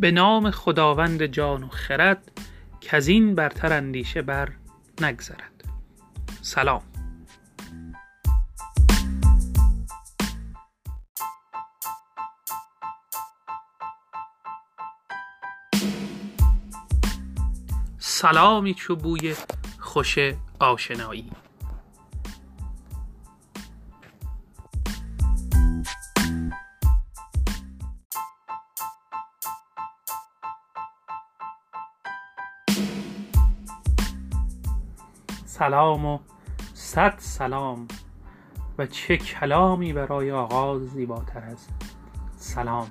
به نام خداوند جان و خرد کزین برتر اندیشه بر نگذرد. سلام. سلامی چو بوی خوش آشنایی. سلام و صد سلام و چه کلامی برای آغاز زیباتر از سلام.